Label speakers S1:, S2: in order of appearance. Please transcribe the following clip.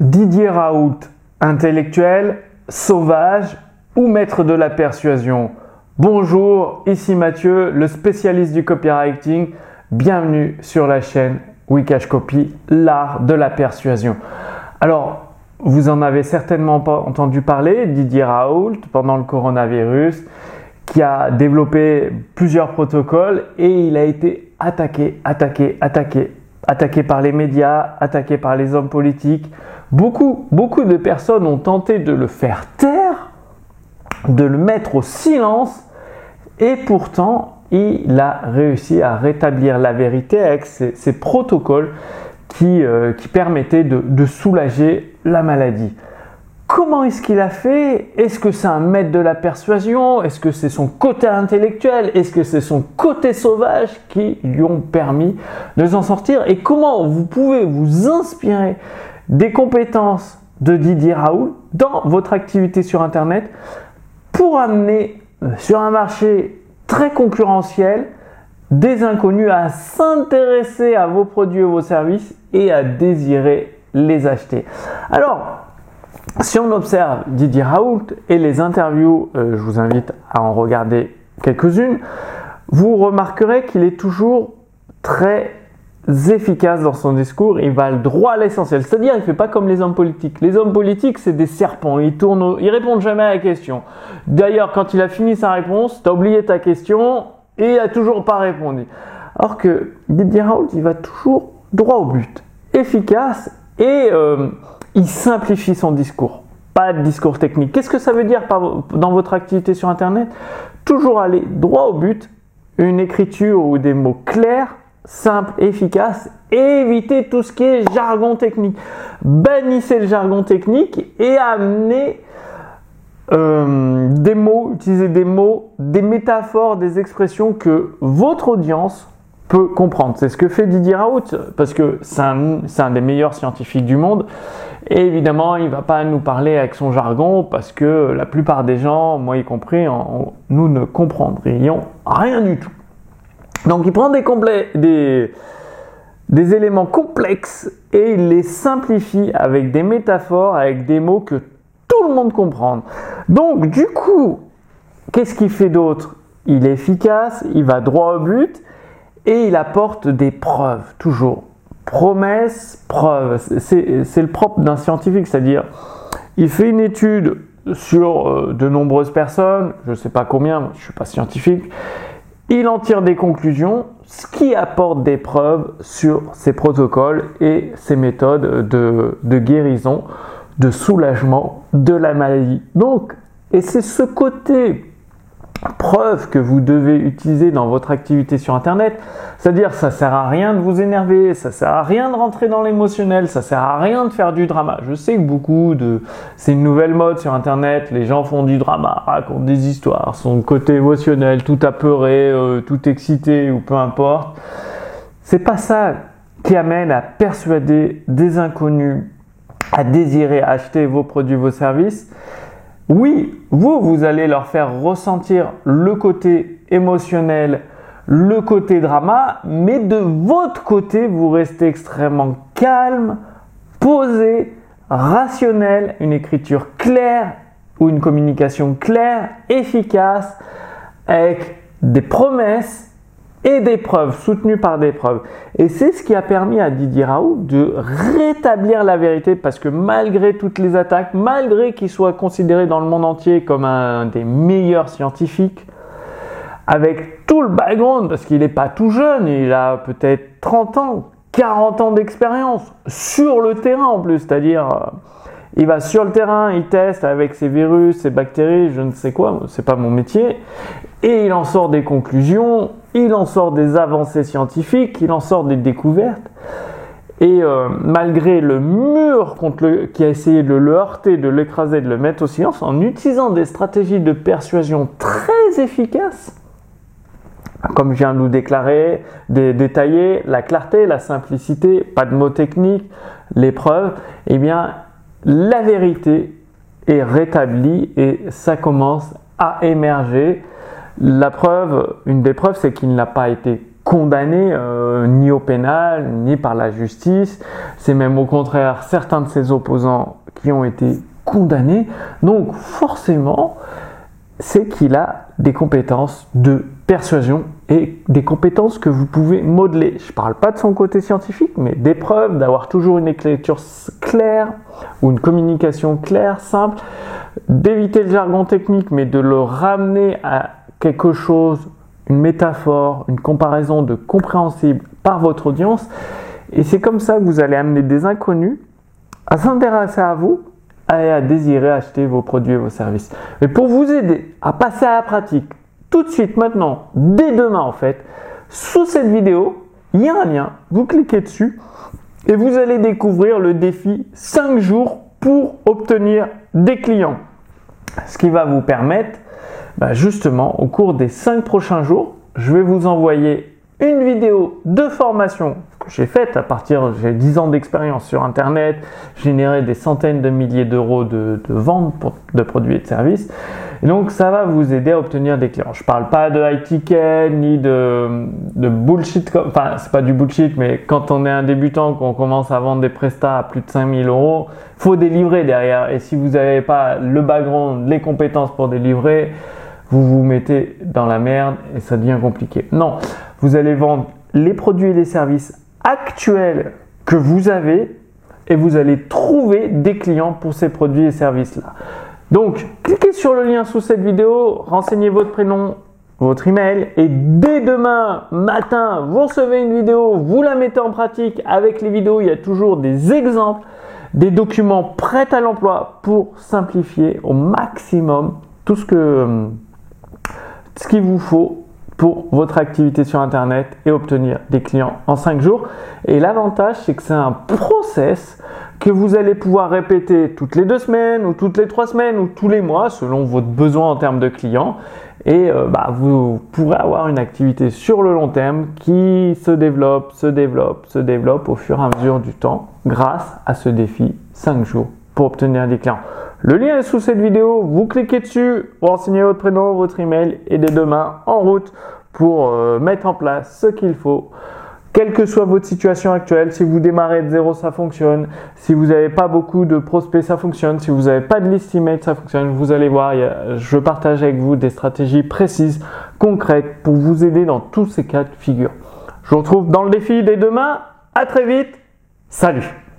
S1: Didier Raoult, intellectuel, sauvage ou maître de la persuasion Bonjour, ici Mathieu, le spécialiste du copywriting. Bienvenue sur la chaîne Wikash Copy, l'art de la persuasion. Alors, vous en avez certainement pas entendu parler, Didier Raoult, pendant le coronavirus, qui a développé plusieurs protocoles et il a été attaqué, attaqué, attaqué, attaqué par les médias, attaqué par les hommes politiques. Beaucoup, de personnes ont tenté de le faire taire, de le mettre au silence, et pourtant, il a réussi à rétablir la vérité avec ces, protocoles qui, euh, permettaient de soulager la maladie. Comment est-ce qu'il a fait? Est-ce que c'est un maître de la persuasion? Est-ce que c'est son côté intellectuel? Est-ce que c'est son côté sauvage qui lui ont permis de s'en sortir? Et comment vous pouvez vous inspirer des compétences de Didier Raoul dans votre activité sur Internet pour amener euh, sur un marché très concurrentiel des inconnus à s'intéresser à vos produits et vos services et à désirer les acheter. Alors, si on observe Didier Raoult et les interviews, euh, je vous invite à en regarder quelques-unes, vous remarquerez qu'il est toujours très efficace dans son discours, il va droit à l'essentiel. C'est-à-dire, il fait pas comme les hommes politiques. Les hommes politiques, c'est des serpents, ils tournent, ils répondent jamais à la question. D'ailleurs, quand il a fini sa réponse, tu as oublié ta question et il a toujours pas répondu. Alors que Didier Raoult, il va toujours droit au but, efficace et euh, il simplifie son discours. Pas de discours technique. Qu'est-ce que ça veut dire dans votre activité sur Internet? Toujours aller droit au but, une écriture ou des mots clairs, simples, efficaces, et éviter tout ce qui est jargon technique. Bannissez le jargon technique et amenez euh, des mots, utilisez des mots, des métaphores, des expressions que votre audience comprendre. C'est ce que fait Didier Raoult, parce que c'est un, des meilleurs scientifiques du monde. Et évidemment, il ne va pas nous parler avec son jargon, parce que la plupart des gens, moi y compris, nous ne comprendrions rien du tout. Donc il prend des, éléments complexes et il les simplifie avec des métaphores, avec des mots que tout le monde comprend. Donc du coup, qu'est-ce qu'il fait d'autre? Il est efficace, il va droit au but et il apporte des preuves, toujours. Promesse, preuve. C'est le propre d'un scientifique, c'est-à-dire, il fait une étude sur euh, de nombreuses personnes, je ne sais pas combien, je ne suis pas scientifique, il en tire des conclusions, ce qui apporte des preuves sur ses protocoles et ses méthodes de, de guérison, de soulagement de la maladie. Donc, et c'est ce côté preuve que vous devez utiliser dans votre activité sur Internet. C'est-à-dire, ça sert à rien de vous énerver, ça sert à rien de rentrer dans l'émotionnel, ça sert à rien de faire du drama. Je sais que beaucoup de, c'est une nouvelle mode sur Internet, les gens font du drama, racontent des histoires, sont côté émotionnel, tout apeuré, euh, tout excité ou peu importe. C'est pas ça qui amène à persuader des inconnus à désirer acheter vos produits, vos services oui, vous, vous allez leur faire ressentir le côté émotionnel, le côté drama, mais de votre côté, vous restez extrêmement calme, posé, rationnel, une écriture claire ou une communication claire, efficace, avec des promesses et des preuves, soutenues par des preuves. Et c'est ce qui a permis à Didier Raoult de rétablir la vérité parce que malgré toutes les attaques, malgré qu'il soit considéré dans le monde entier comme un des meilleurs scientifiques, avec tout le background, parce qu'il n'est pas tout jeune, il a peut-être 30 ans, 40 ans d'expérience sur le terrain en plus, c'est-à-dire euh, il va sur le terrain, il teste avec ses virus, ses bactéries, je ne sais quoi, c'est pas mon métier, et il en sort des conclusions, il en sort des avancées scientifiques, il en sort des découvertes. Et euh, malgré le mur contre le, qui a essayé de le heurter, de l'écraser, de le mettre au silence, en utilisant des stratégies de persuasion très efficaces, comme je viens de nous déclarer, détailler la clarté, la simplicité, pas de mots techniques, les preuves, eh bien, la vérité est rétablie et ça commence à émerger la preuve, une des preuves, c'est qu'il n'a pas été condamné euh, ni au pénal, ni par la justice. C'est même au contraire certains de ses opposants qui ont été condamnés. Donc forcément, c'est qu'il a des compétences de persuasion et des compétences que vous pouvez modeler. Je ne parle pas de son côté scientifique, mais des preuves, d'avoir toujours une écriture claire ou une communication claire, simple, d'éviter le jargon technique, mais de le ramener à quelque chose, une métaphore, une comparaison de compréhensible par votre audience. Et c'est comme ça que vous allez amener des inconnus à s'intéresser à vous à désirer acheter vos produits et vos services. Mais pour vous aider à passer à la pratique, tout de suite, maintenant, dès demain en fait, sous cette vidéo, il y a un lien, vous cliquez dessus et vous allez découvrir le défi 5 jours pour obtenir des clients. Ce qui va vous permettre, bah, justement, au cours des 5 prochains jours, je vais vous envoyer une vidéo de formation j'ai faite à partir, j'ai 10 ans d'expérience sur Internet, généré des centaines de milliers d'euros de, de ventes de produits et de services. Donc ça va vous aider à obtenir des clients. Je parle pas de high ticket ni de, de bullshit, enfin c'est pas du bullshit, mais quand on est un débutant, qu'on commence à vendre des prestats à plus de 5000 euros, faut délivrer derrière. Et si vous n'avez pas le background, les compétences pour délivrer, vous vous mettez dans la merde et ça devient compliqué. Non, vous allez vendre les produits et les services actuels que vous avez et vous allez trouver des clients pour ces produits et services-là. Donc, cliquez sur le lien sous cette vidéo, renseignez votre prénom, votre email et dès demain matin, vous recevez une vidéo, vous la mettez en pratique. Avec les vidéos, il y a toujours des exemples, des documents prêts à l'emploi pour simplifier au maximum tout ce que ce qu'il vous faut pour votre activité sur Internet et obtenir des clients en 5 jours. Et l'avantage, c'est que c'est un process que vous allez pouvoir répéter toutes les deux semaines ou toutes les trois semaines ou tous les mois selon votre besoin en termes de clients. Et euh, bah, vous pourrez avoir une activité sur le long terme qui se développe, se développe, se développe au fur et à mesure du temps grâce à ce défi 5 jours pour obtenir des clients. Le lien est sous cette vidéo, vous cliquez dessus, vous renseignez votre prénom, votre email et dès demain en route pour euh, mettre en place ce qu'il faut. Quelle que soit votre situation actuelle, si vous démarrez de zéro, ça fonctionne. Si vous n'avez pas beaucoup de prospects, ça fonctionne. Si vous n'avez pas de list email, ça fonctionne. Vous allez voir, je partage avec vous des stratégies précises, concrètes pour vous aider dans tous ces cas de figure. Je vous retrouve dans le défi dès demain. À très vite. Salut